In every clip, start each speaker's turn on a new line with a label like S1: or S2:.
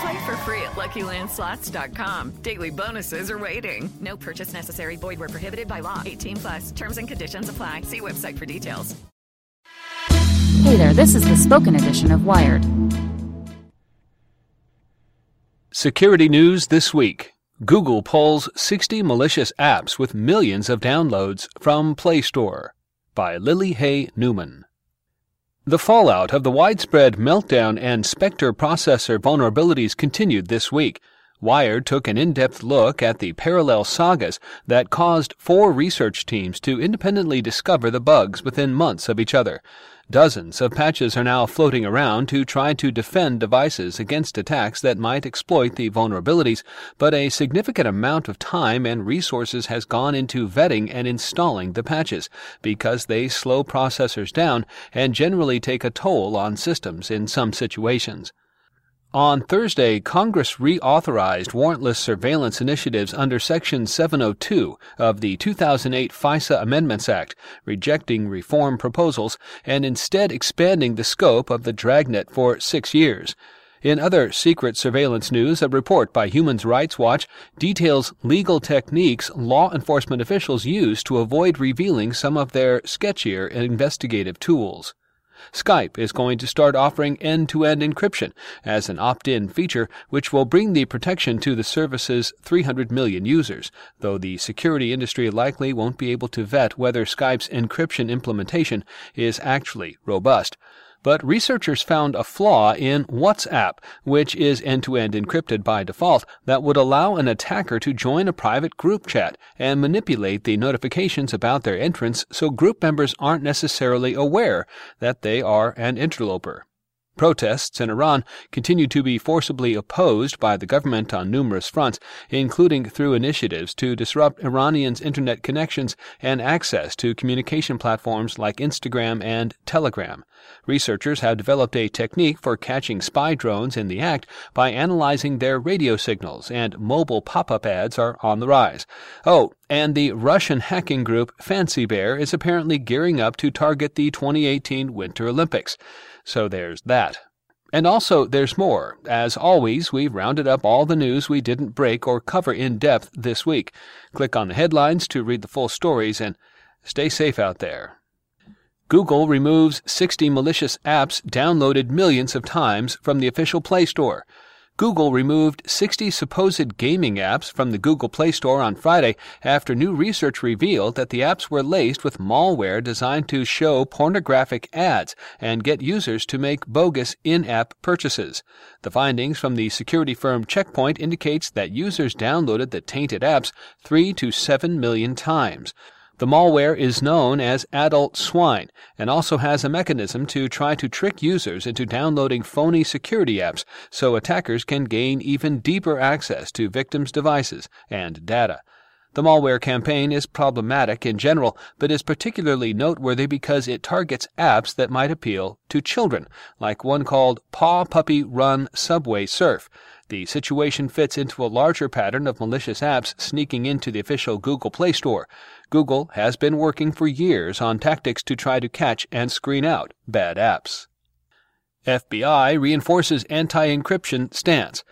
S1: Play for free at LuckyLandSlots.com. Daily bonuses are waiting. No purchase necessary. Void where prohibited by law. 18 plus. Terms and conditions apply. See website for details.
S2: Hey there, this is the spoken edition of Wired.
S3: Security news this week. Google pulls 60 malicious apps with millions of downloads from Play Store by Lily Hay Newman. The fallout of the widespread Meltdown and Spectre processor vulnerabilities continued this week. Wired took an in-depth look at the parallel sagas that caused four research teams to independently discover the bugs within months of each other. Dozens of patches are now floating around to try to defend devices against attacks that might exploit the vulnerabilities, but a significant amount of time and resources has gone into vetting and installing the patches because they slow processors down and generally take a toll on systems in some situations. On Thursday, Congress reauthorized warrantless surveillance initiatives under Section 702 of the 2008 FISA Amendments Act, rejecting reform proposals and instead expanding the scope of the dragnet for six years. In other secret surveillance news, a report by Human Rights Watch details legal techniques law enforcement officials use to avoid revealing some of their sketchier investigative tools. Skype is going to start offering end to end encryption as an opt in feature, which will bring the protection to the service's 300 million users, though the security industry likely won't be able to vet whether Skype's encryption implementation is actually robust. But researchers found a flaw in WhatsApp, which is end to end encrypted by default, that would allow an attacker to join a private group chat and manipulate the notifications about their entrance so group members aren't necessarily aware that they are an interloper. Protests in Iran continue to be forcibly opposed by the government on numerous fronts, including through initiatives to disrupt Iranians' internet connections and access to communication platforms like Instagram and Telegram. Researchers have developed a technique for catching spy drones in the act by analyzing their radio signals, and mobile pop up ads are on the rise. Oh, and the Russian hacking group Fancy Bear is apparently gearing up to target the 2018 Winter Olympics. So there's that. And also, there's more. As always, we've rounded up all the news we didn't break or cover in depth this week. Click on the headlines to read the full stories and stay safe out there. Google removes 60 malicious apps downloaded millions of times from the official Play Store. Google removed 60 supposed gaming apps from the Google Play Store on Friday after new research revealed that the apps were laced with malware designed to show pornographic ads and get users to make bogus in-app purchases. The findings from the security firm Checkpoint indicates that users downloaded the tainted apps 3 to 7 million times. The malware is known as adult swine and also has a mechanism to try to trick users into downloading phony security apps so attackers can gain even deeper access to victims' devices and data. The malware campaign is problematic in general, but is particularly noteworthy because it targets apps that might appeal to children, like one called Paw Puppy Run Subway Surf. The situation fits into a larger pattern of malicious apps sneaking into the official Google Play Store. Google has been working for years on tactics to try to catch and screen out bad apps. FBI reinforces anti encryption stance.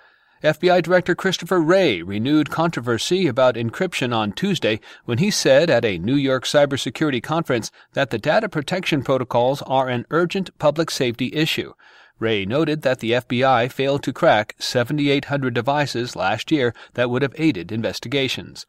S3: FBI Director Christopher Wray renewed controversy about encryption on Tuesday when he said at a New York cybersecurity conference that the data protection protocols are an urgent public safety issue. Wray noted that the FBI failed to crack 7,800 devices last year that would have aided investigations.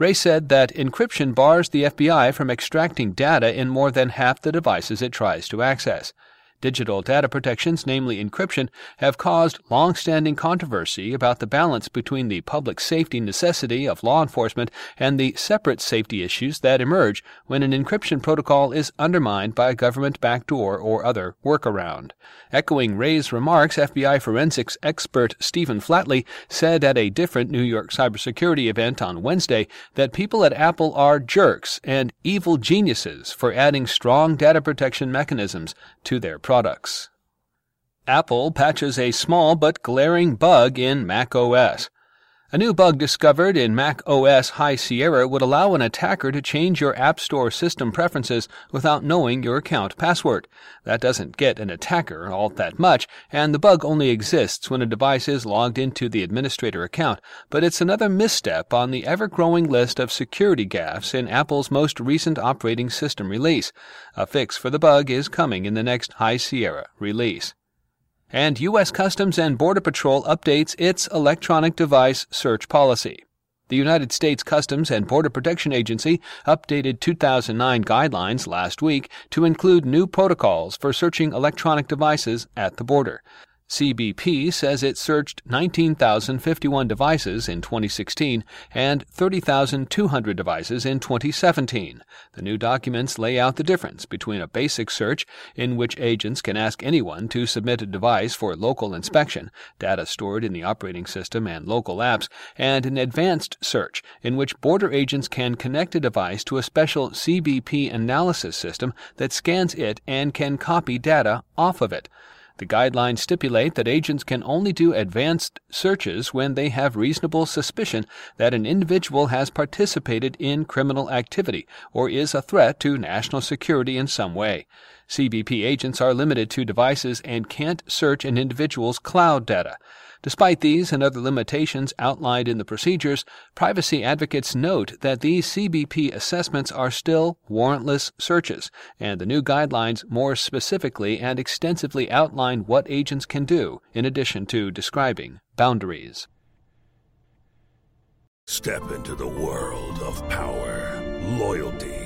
S3: Wray said that encryption bars the FBI from extracting data in more than half the devices it tries to access. Digital data protections, namely encryption, have caused long-standing controversy about the balance between the public safety necessity of law enforcement and the separate safety issues that emerge when an encryption protocol is undermined by a government backdoor or other workaround. Echoing Wray's remarks, FBI forensics expert Stephen Flatley said at a different New York cybersecurity event on Wednesday that people at Apple are jerks and evil geniuses for adding strong data protection mechanisms to their products. Apple patches a small but glaring bug in Mac OS. A new bug discovered in Mac OS High Sierra would allow an attacker to change your App Store system preferences without knowing your account password. That doesn't get an attacker all that much, and the bug only exists when a device is logged into the administrator account, but it's another misstep on the ever-growing list of security gaffes in Apple's most recent operating system release. A fix for the bug is coming in the next High Sierra release. And U.S. Customs and Border Patrol updates its electronic device search policy. The United States Customs and Border Protection Agency updated 2009 guidelines last week to include new protocols for searching electronic devices at the border. CBP says it searched 19,051 devices in 2016 and 30,200 devices in 2017. The new documents lay out the difference between a basic search, in which agents can ask anyone to submit a device for local inspection, data stored in the operating system and local apps, and an advanced search, in which border agents can connect a device to a special CBP analysis system that scans it and can copy data off of it. The guidelines stipulate that agents can only do advanced searches when they have reasonable suspicion that an individual has participated in criminal activity or is a threat to national security in some way. CBP agents are limited to devices and can't search an individual's cloud data. Despite these and other limitations outlined in the procedures, privacy advocates note that these CBP assessments are still warrantless searches, and the new guidelines more specifically and extensively outline what agents can do, in addition to describing boundaries.
S4: Step into the world of power, loyalty,